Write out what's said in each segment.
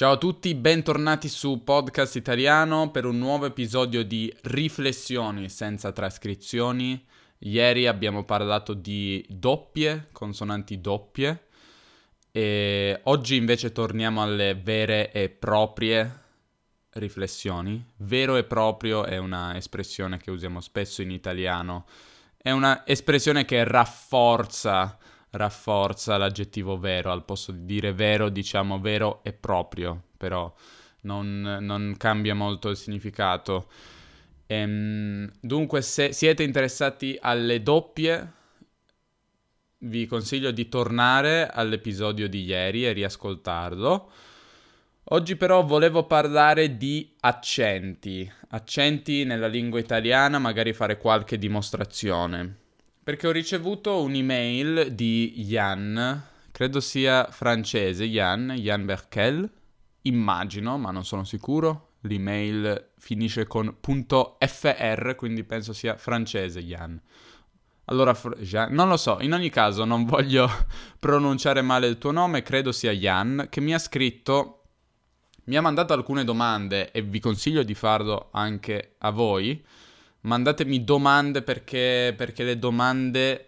Ciao a tutti, bentornati su Podcast Italiano per un nuovo episodio di Riflessioni senza trascrizioni. Ieri abbiamo parlato di doppie, consonanti doppie, e oggi invece torniamo alle vere e proprie riflessioni. Vero e proprio è una espressione che usiamo spesso in italiano, è una espressione che rafforza rafforza l'aggettivo vero, al posto di dire vero diciamo vero e proprio, però non, non cambia molto il significato. Ehm, dunque, se siete interessati alle doppie, vi consiglio di tornare all'episodio di ieri e riascoltarlo. Oggi però volevo parlare di accenti, accenti nella lingua italiana, magari fare qualche dimostrazione perché ho ricevuto un'email di Jan, credo sia francese, Jan, Jan Berkel, immagino, ma non sono sicuro. L'email finisce con .fr, quindi penso sia francese, Jan. Allora, non lo so, in ogni caso non voglio pronunciare male il tuo nome, credo sia Jan, che mi ha scritto, mi ha mandato alcune domande e vi consiglio di farlo anche a voi mandatemi domande perché, perché le domande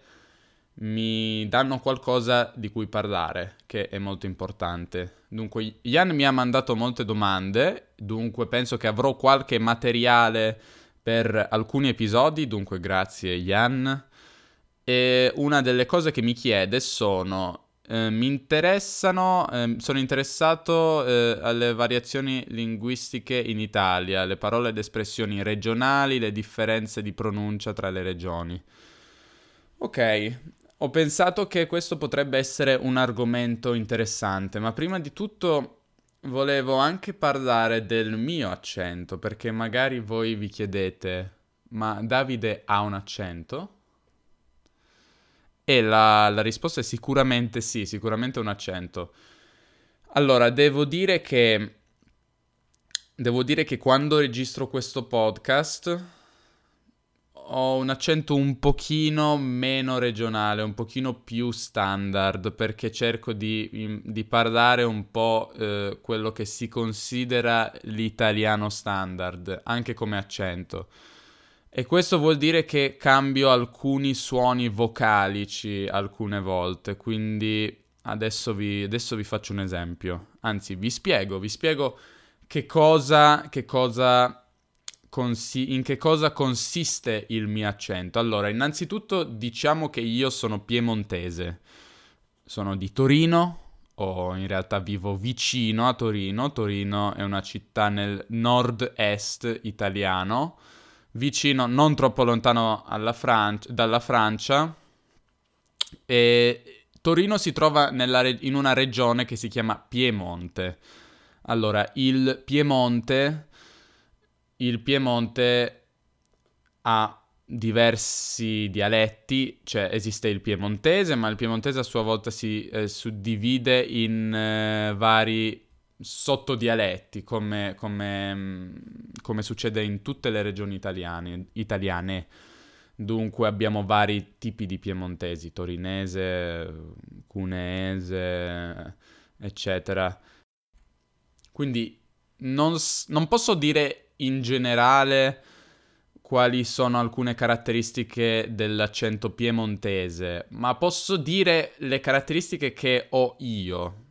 mi danno qualcosa di cui parlare, che è molto importante. Dunque, Ian mi ha mandato molte domande, dunque penso che avrò qualche materiale per alcuni episodi, dunque grazie Ian. E una delle cose che mi chiede sono eh, mi interessano, eh, sono interessato eh, alle variazioni linguistiche in Italia, le parole ed espressioni regionali, le differenze di pronuncia tra le regioni. Ok, ho pensato che questo potrebbe essere un argomento interessante, ma prima di tutto volevo anche parlare del mio accento, perché magari voi vi chiedete, ma Davide ha un accento? E la, la risposta è sicuramente sì, sicuramente un accento. Allora, devo dire che... Devo dire che quando registro questo podcast ho un accento un pochino meno regionale, un pochino più standard, perché cerco di, di parlare un po' eh, quello che si considera l'italiano standard, anche come accento. E questo vuol dire che cambio alcuni suoni vocalici alcune volte, quindi adesso vi, adesso vi faccio un esempio. Anzi, vi spiego, vi spiego che cosa, che cosa consi- in che cosa consiste il mio accento. Allora, innanzitutto diciamo che io sono piemontese. Sono di Torino, o in realtà vivo vicino a Torino. Torino è una città nel nord-est italiano vicino, non troppo lontano Francia, dalla Francia. E Torino si trova re- in una regione che si chiama Piemonte. Allora, il Piemonte, il Piemonte ha diversi dialetti, cioè esiste il piemontese, ma il piemontese a sua volta si eh, suddivide in eh, vari sottodialetti, come, come, mm, come, succede in tutte le regioni italiane, italiane. Dunque abbiamo vari tipi di piemontesi, torinese, cuneese, eccetera. Quindi non, non posso dire in generale quali sono alcune caratteristiche dell'accento piemontese, ma posso dire le caratteristiche che ho io,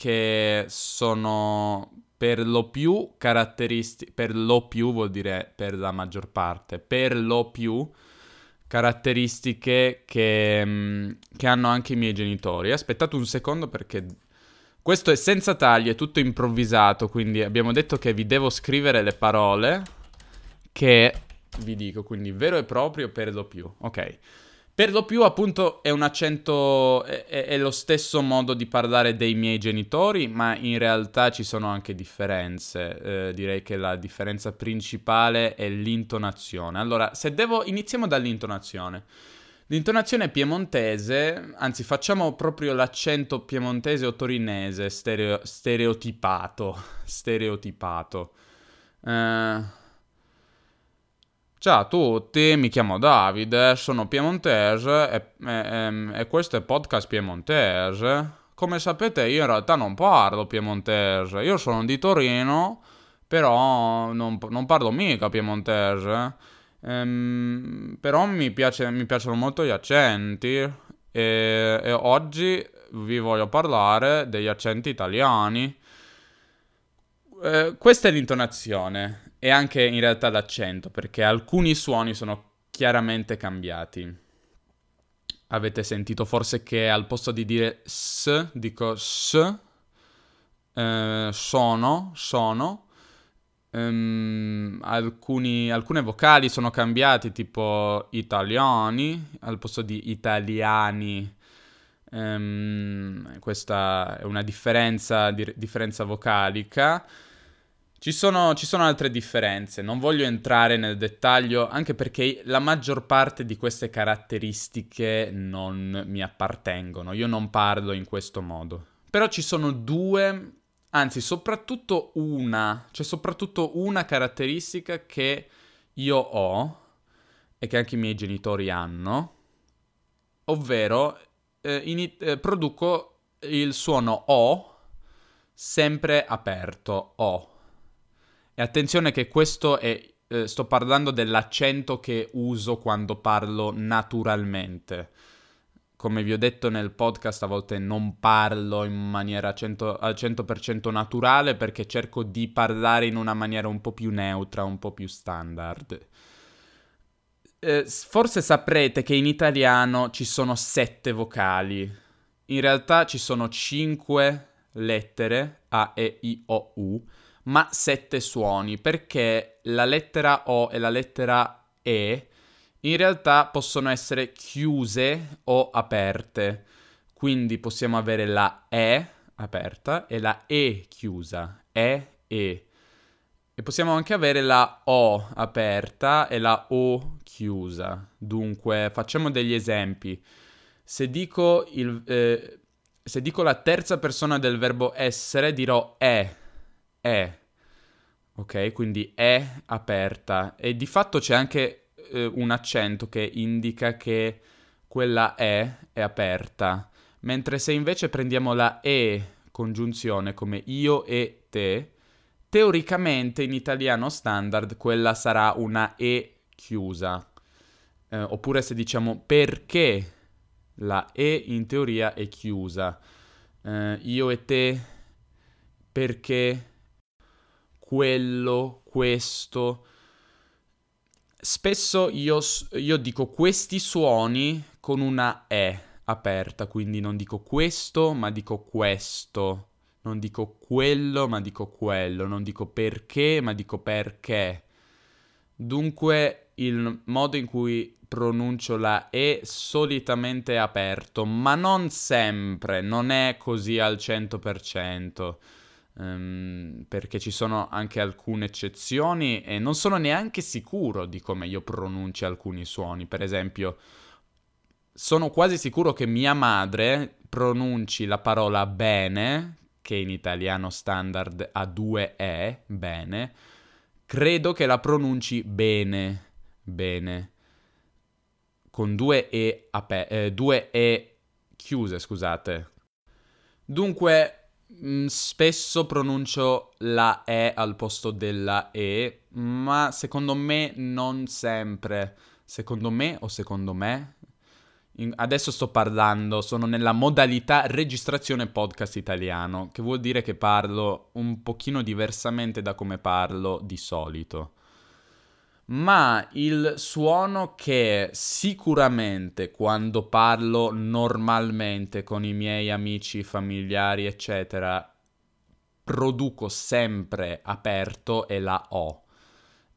che sono per lo più caratteristiche, per lo più vuol dire per la maggior parte, per lo più caratteristiche che, mm, che hanno anche i miei genitori. Aspettate un secondo perché questo è senza tagli, è tutto improvvisato, quindi abbiamo detto che vi devo scrivere le parole che vi dico, quindi vero e proprio per lo più. Ok. Per lo più, appunto, è un accento, è, è, lo stesso modo di parlare dei miei genitori, ma in realtà ci sono anche differenze. Eh, direi che la differenza principale è l'intonazione. Allora, se devo, iniziamo dall'intonazione. L'intonazione piemontese, anzi facciamo proprio l'accento piemontese o torinese, stereo, stereotipato, stereotipato. Eh, Ciao a tutti, mi chiamo Davide, sono piemontese e, e, e questo è Podcast Piemontese. come sapete io in realtà non parlo piemontese, io sono di Torino, però non, non parlo mica piemontese. Ehm, però mi, piace, mi, piacciono molto gli accenti e, e oggi vi voglio parlare degli accenti italiani. Eh, questa è l'intonazione e anche in realtà l'accento, perché alcuni suoni sono chiaramente cambiati. Avete sentito forse che al posto di dire s dico s, eh, sono, sono. Um, alcuni, alcune vocali sono cambiate, tipo italiani, al posto di italiani. Um, questa è una differenza, di, differenza vocalica. Ci sono, ci sono, altre differenze, non voglio entrare nel dettaglio anche perché la maggior parte di queste caratteristiche non mi appartengono, io non parlo in questo modo. Però ci sono due, anzi soprattutto una, c'è soprattutto una caratteristica che io ho e che anche i miei genitori hanno, ovvero eh, in, eh, produco il suono O sempre aperto, O. E attenzione che questo è, eh, sto parlando dell'accento che uso quando parlo naturalmente. Come vi ho detto nel podcast, a volte non parlo in maniera 100, al 100% naturale perché cerco di parlare in una maniera un po' più neutra, un po' più standard. Eh, forse saprete che in italiano ci sono sette vocali. In realtà ci sono cinque lettere, A, E, I, O, U ma sette suoni, perché la lettera O e la lettera E in realtà possono essere chiuse o aperte. Quindi possiamo avere la E aperta e la E chiusa, E, E. E possiamo anche avere la O aperta e la O chiusa. Dunque, facciamo degli esempi. Se dico, il, eh, se dico la terza persona del verbo essere, dirò E è, ok? Quindi è aperta e di fatto c'è anche eh, un accento che indica che quella è è aperta, mentre se invece prendiamo la e congiunzione come io e te, teoricamente in italiano standard quella sarà una e chiusa. Eh, oppure se diciamo perché la e in teoria è chiusa. Eh, io e te perché quello, questo. Spesso io, io dico questi suoni con una E aperta, quindi non dico questo, ma dico questo. Non dico quello, ma dico quello. Non dico perché, ma dico perché. Dunque il modo in cui pronuncio la E solitamente aperto, ma non sempre, non è così al 100% um, perché ci sono anche alcune eccezioni e non sono neanche sicuro di come io pronunci alcuni suoni. Per esempio, sono quasi sicuro che mia madre pronunci la parola bene, che in italiano standard ha due E, bene, credo che la pronunci bene, bene, con due E, ape- eh, due e chiuse, scusate. Dunque, Mm, spesso pronuncio la E al posto della E, ma secondo me non sempre. Secondo me o secondo me? Adesso sto parlando, sono nella modalità registrazione podcast italiano, che vuol dire che parlo un pochino diversamente da come parlo di solito ma il suono che sicuramente quando parlo normalmente con i miei amici, familiari, eccetera, produco sempre aperto è la O.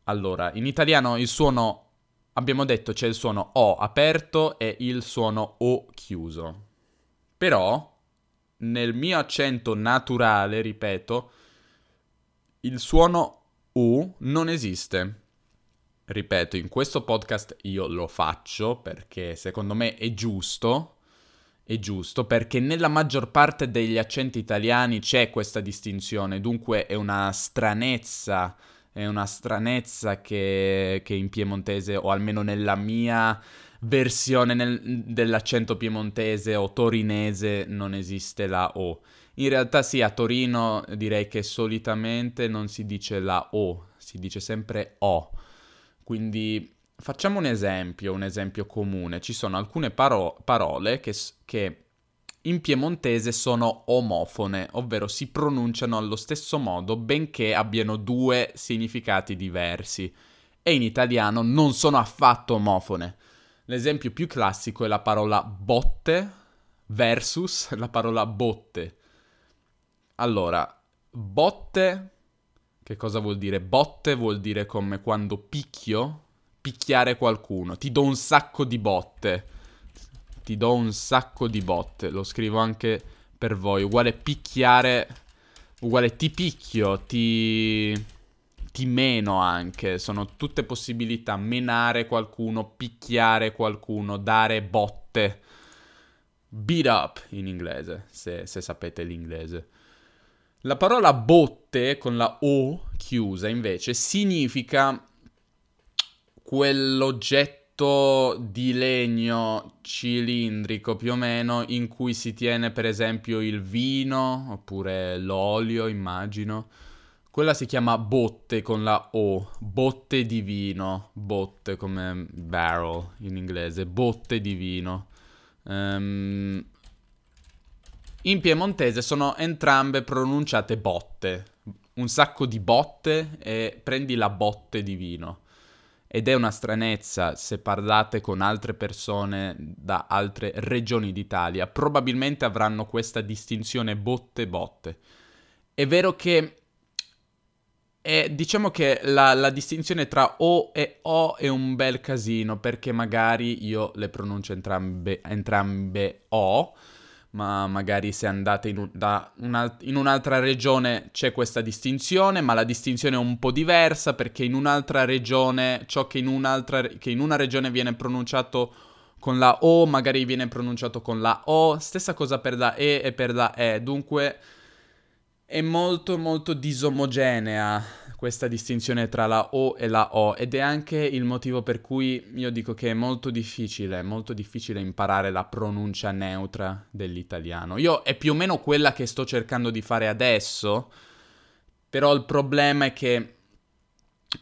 Allora, in italiano il suono, abbiamo detto c'è il suono O aperto e il suono O chiuso. Però, nel mio accento naturale, ripeto, il suono U non esiste ripeto, in questo podcast io lo faccio perché secondo me è giusto, è giusto perché nella maggior parte degli accenti italiani c'è questa distinzione, dunque è una stranezza, è una stranezza che, che in piemontese o almeno nella mia versione nel, dell'accento piemontese o torinese non esiste la O. In realtà sì, a Torino direi che solitamente non si dice la O, si dice sempre O. Quindi facciamo un esempio, un esempio comune. Ci sono alcune paro- parole che, che in piemontese sono omofone, ovvero si pronunciano allo stesso modo benché abbiano due significati diversi. E in italiano non sono affatto omofone. L'esempio più classico è la parola botte versus la parola botte. Allora, botte, che cosa vuol dire? Botte vuol dire come quando picchio, picchiare qualcuno, ti do un sacco di botte ti do un sacco di botte. Lo scrivo anche per voi. Uguale picchiare, uguale ti picchio, ti... ti meno anche. Sono tutte possibilità. Menare qualcuno, picchiare qualcuno, dare botte. Beat up in inglese, se, se sapete l'inglese. La parola botte con la O chiusa invece significa quell'oggetto oggetto di legno cilindrico più o meno in cui si tiene per esempio il vino oppure l'olio, immagino. Quella si chiama botte con la O, botte di vino, botte come barrel in inglese, botte di vino. Um, in piemontese sono entrambe pronunciate botte, un sacco di botte e prendi la botte di vino. Ed è una stranezza se parlate con altre persone da altre regioni d'Italia, probabilmente avranno questa distinzione botte botte. È vero che è, diciamo che la, la, distinzione tra O e O è un bel casino perché magari io le pronuncio entrambe, entrambe O, ma magari se andate in, un, in, un'altra regione c'è questa distinzione, ma la distinzione è un po' diversa perché in un'altra regione, ciò che in, un'altra, che in una regione viene pronunciato con la O, magari viene pronunciato con la O, stessa cosa per la E e per la E, dunque è molto molto disomogenea questa distinzione tra la O e la O ed è anche il motivo per cui io dico che è molto difficile, molto difficile imparare la pronuncia neutra dell'italiano. Io è più o meno quella che sto cercando di fare adesso, però il problema è che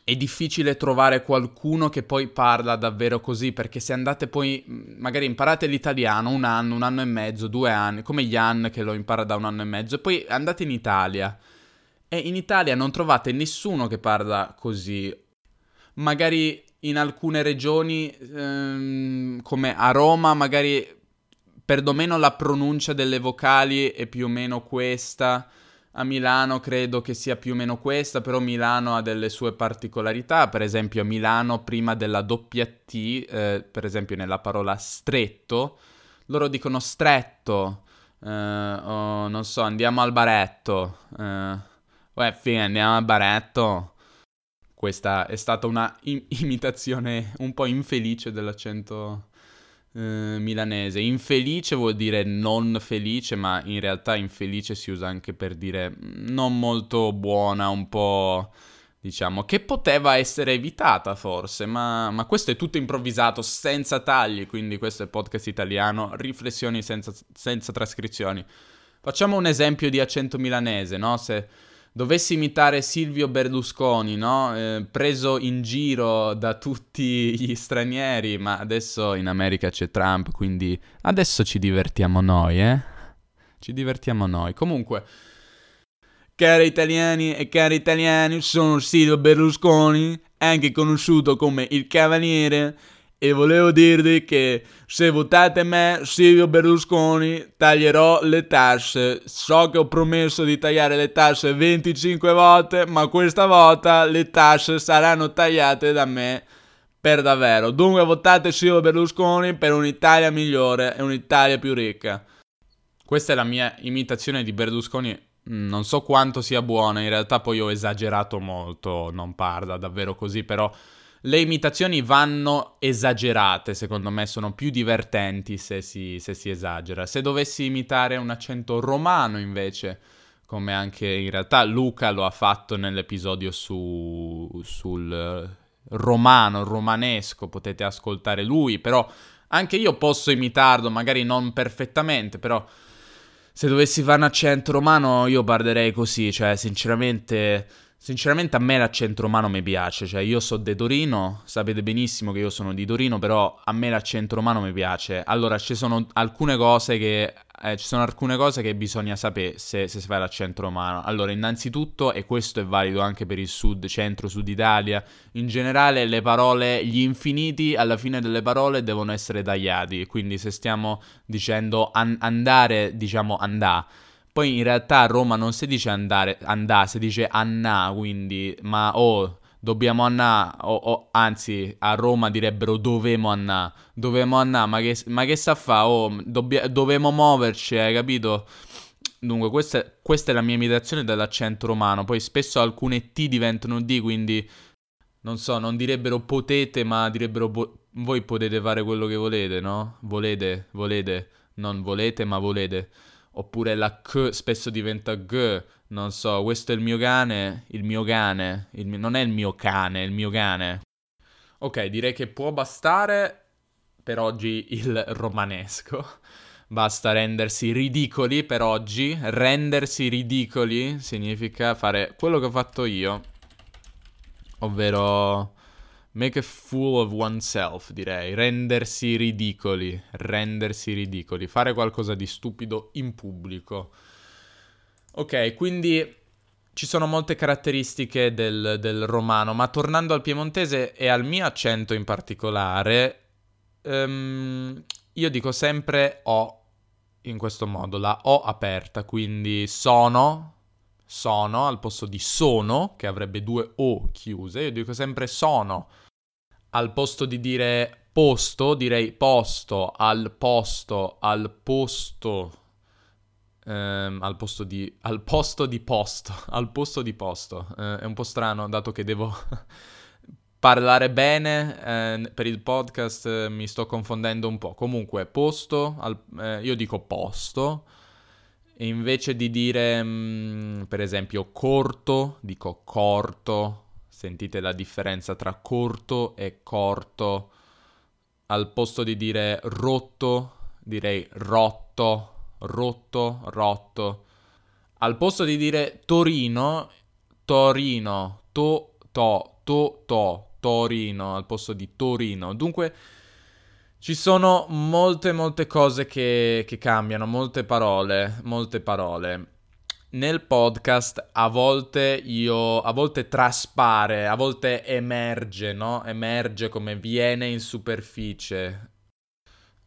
è difficile trovare qualcuno che poi parla davvero così, perché se andate poi, magari imparate l'italiano un anno, un anno e mezzo, due anni, come Jan che lo impara da un anno e mezzo, e poi andate in Italia e in Italia non trovate nessuno che parla così. Magari in alcune regioni, ehm, come a Roma, magari perlomeno la pronuncia delle vocali è più o meno questa. A Milano credo che sia più o meno questa, però Milano ha delle sue particolarità. Per esempio, a Milano, prima della doppia T, eh, per esempio nella parola stretto, loro dicono stretto. Eh, o non so, andiamo al baretto. Eh, Uè, fine, andiamo al baretto. Questa è stata una im- imitazione un po' infelice dell'accento eh, milanese. Infelice vuol dire non felice, ma in realtà infelice si usa anche per dire non molto buona, un po' diciamo, che poteva essere evitata forse, ma, ma, questo è tutto improvvisato, senza tagli, quindi questo è podcast italiano, riflessioni senza, senza trascrizioni. Facciamo un esempio di accento milanese, no? Se dovessi imitare Silvio Berlusconi, no? eh, preso in giro da tutti gli stranieri, ma adesso in America c'è Trump, quindi adesso ci divertiamo noi, eh? Ci divertiamo noi. Comunque, cari italiani e cari italiani, sono Silvio Berlusconi, anche conosciuto come il Cavaliere e volevo dirvi che se votate me, Silvio Berlusconi, taglierò le tasse. So che ho promesso di tagliare le tasse 25 volte, ma questa volta le tasse saranno tagliate da me per davvero. Dunque votate Silvio Berlusconi per un'Italia migliore e un'Italia più ricca. Questa è la mia imitazione di Berlusconi. Mm, non so quanto sia buona, in realtà poi ho esagerato molto, non parla davvero così, però le imitazioni vanno esagerate, secondo me sono più divertenti se si, se si esagera. Se dovessi imitare un accento romano invece, come anche in realtà Luca lo ha fatto nell'episodio su, sul romano, romanesco, potete ascoltare lui, però anche io posso imitarlo, magari non perfettamente, però se dovessi fare un accento romano io parlerei così, cioè sinceramente Sinceramente a me l'accento romano mi piace, cioè io so di Torino, sapete benissimo che io sono di Torino, però a me l'accento romano mi piace. Allora ci sono alcune cose che, eh, ci sono alcune cose che bisogna sapere se, se si fa l'accento romano. Allora innanzitutto, e questo è valido anche per il sud, centro, sud Italia, in generale le parole, gli infiniti alla fine delle parole devono essere tagliati, quindi se stiamo dicendo an- andare, diciamo andà poi in realtà a Roma non si dice andare, andà, si dice annà, quindi, ma oh, dobbiamo annà, o, o, anzi a Roma direbbero dovemo annà, dovemo annà, ma che, ma che sta a fare? Oh, dobbia, dovemo muoverci, hai capito? Dunque, questa, questa, è la mia imitazione dell'accento romano, poi spesso alcune T diventano D, quindi, non so, non direbbero potete, ma direbbero bo- voi potete fare quello che volete, no? Volete, volete, non volete, ma volete. Oppure la K spesso diventa G. Non so, questo è il mio cane, il mio cane. Il mio... Non è il mio cane, è il mio cane. Ok, direi che può bastare per oggi il romanesco. Basta rendersi ridicoli per oggi. Rendersi ridicoli significa fare quello che ho fatto io. Ovvero Make a fool of oneself, direi. Rendersi ridicoli. Rendersi ridicoli. Fare qualcosa di stupido in pubblico. Ok, quindi ci sono molte caratteristiche del, del romano, ma tornando al piemontese e al mio accento in particolare, um, io dico sempre O in questo modo, la O aperta, quindi sono, sono al posto di sono, che avrebbe due O chiuse, io dico sempre sono al posto di dire posto, direi posto, al posto, al posto, ehm, al posto di, al posto di posto, al posto di posto. Eh, è un po' strano, dato che devo parlare bene eh, per il podcast, eh, mi sto confondendo un po'. Comunque, posto, al, eh, io dico posto, e invece di dire, mh, mm, per esempio, corto, dico corto, Sentite la differenza tra corto e corto. Al posto di dire rotto, direi rotto, rotto, rotto. Al posto di dire Torino, Torino, to, to, to, to, Torino, al posto di Torino. Dunque ci sono molte, molte cose che, che cambiano, molte parole, molte parole nel podcast a volte io, a volte traspare, a volte emerge, no? Emerge come viene in superficie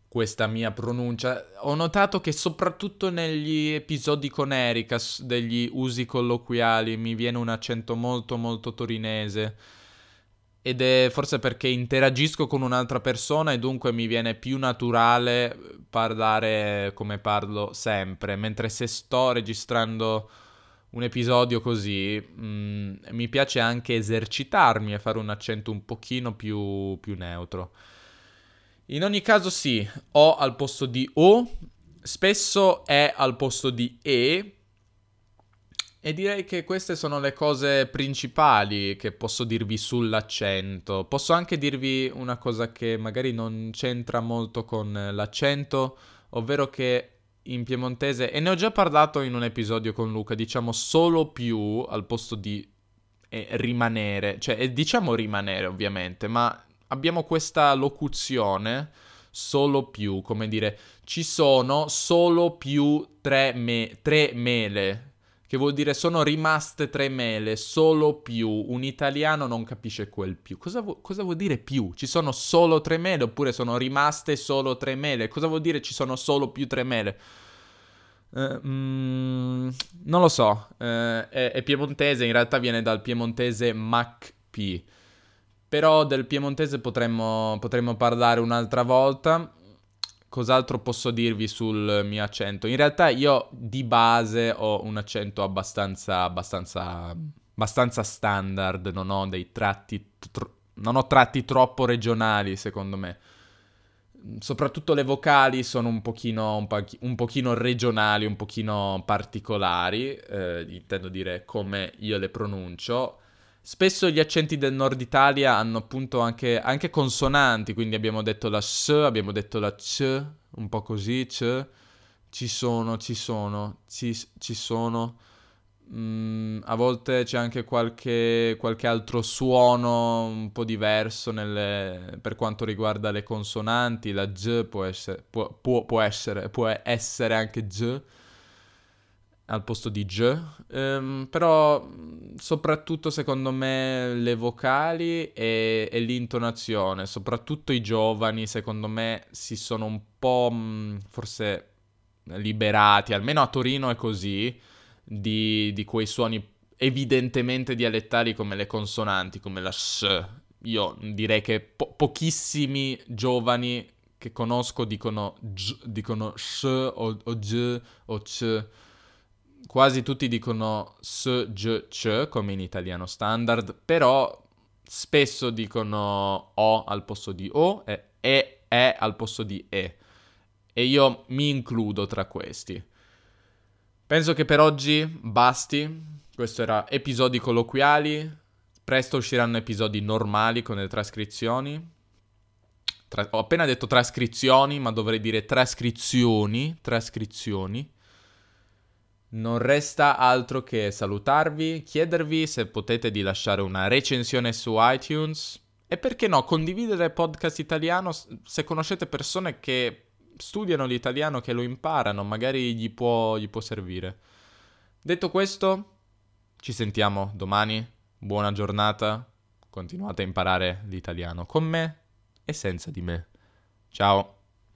questa mia pronuncia. Ho notato che soprattutto negli episodi con Erika degli usi colloquiali mi viene un accento molto molto torinese. Ed è forse perché interagisco con un'altra persona e dunque mi viene più naturale parlare come parlo sempre. Mentre se sto registrando un episodio così, mh, mm, mi piace anche esercitarmi e fare un accento un pochino più, più neutro. In ogni caso sì, O al posto di O, spesso è al posto di E, e direi che queste sono le cose principali che posso dirvi sull'accento. Posso anche dirvi una cosa che magari non c'entra molto con l'accento, ovvero che in piemontese, e ne ho già parlato in un episodio con Luca, diciamo solo più al posto di eh, rimanere, cioè eh, diciamo rimanere ovviamente, ma abbiamo questa locuzione solo più, come dire, ci sono solo più tre, me- tre mele che vuol dire sono rimaste tre mele, solo più. Un italiano non capisce quel più. Cosa, vu- cosa, vuol dire più? Ci sono solo tre mele oppure sono rimaste solo tre mele? Cosa vuol dire ci sono solo più tre mele? Uh, mm, non lo so, uh, è, è, piemontese, in realtà viene dal piemontese MacP. Però del piemontese potremmo, potremmo parlare un'altra volta cos'altro posso dirvi sul mio accento? In realtà io di base ho un accento abbastanza, abbastanza, abbastanza standard, non ho dei tratti, tr- non ho tratti troppo regionali secondo me. Soprattutto le vocali sono un pochino, un, pa- un pochino regionali, un pochino particolari, eh, intendo dire come io le pronuncio. Spesso gli accenti del nord Italia hanno appunto anche, anche consonanti, quindi abbiamo detto la S, abbiamo detto la C, un po' così, C, ci sono, ci sono, ci, ci sono. Mm, a volte c'è anche qualche, qualche, altro suono un po' diverso nelle, per quanto riguarda le consonanti. La G può essere, può, può, può essere, può essere anche G al posto di G, um, però soprattutto secondo me le vocali e, e, l'intonazione, soprattutto i giovani secondo me si sono un po' mh, forse liberati, almeno a Torino è così, di, di quei suoni evidentemente dialettali come le consonanti, come la S. Io direi che po- pochissimi giovani che conosco dicono, G, dicono S o, o G o C quasi tutti dicono s, g, c come in italiano standard, però spesso dicono o al posto di o e e, e al posto di e. E io mi includo tra questi. Penso che per oggi basti. Questo era episodi colloquiali. Presto usciranno episodi normali con le trascrizioni. Tra- ho appena detto trascrizioni, ma dovrei dire trascrizioni. Trascrizioni. Non resta altro che salutarvi, chiedervi se potete di lasciare una recensione su iTunes e perché no, condividere podcast italiano se conoscete persone che studiano l'italiano, che lo imparano, magari gli può, gli può servire. Detto questo, ci sentiamo domani, buona giornata, continuate a imparare l'italiano con me e senza di me. Ciao!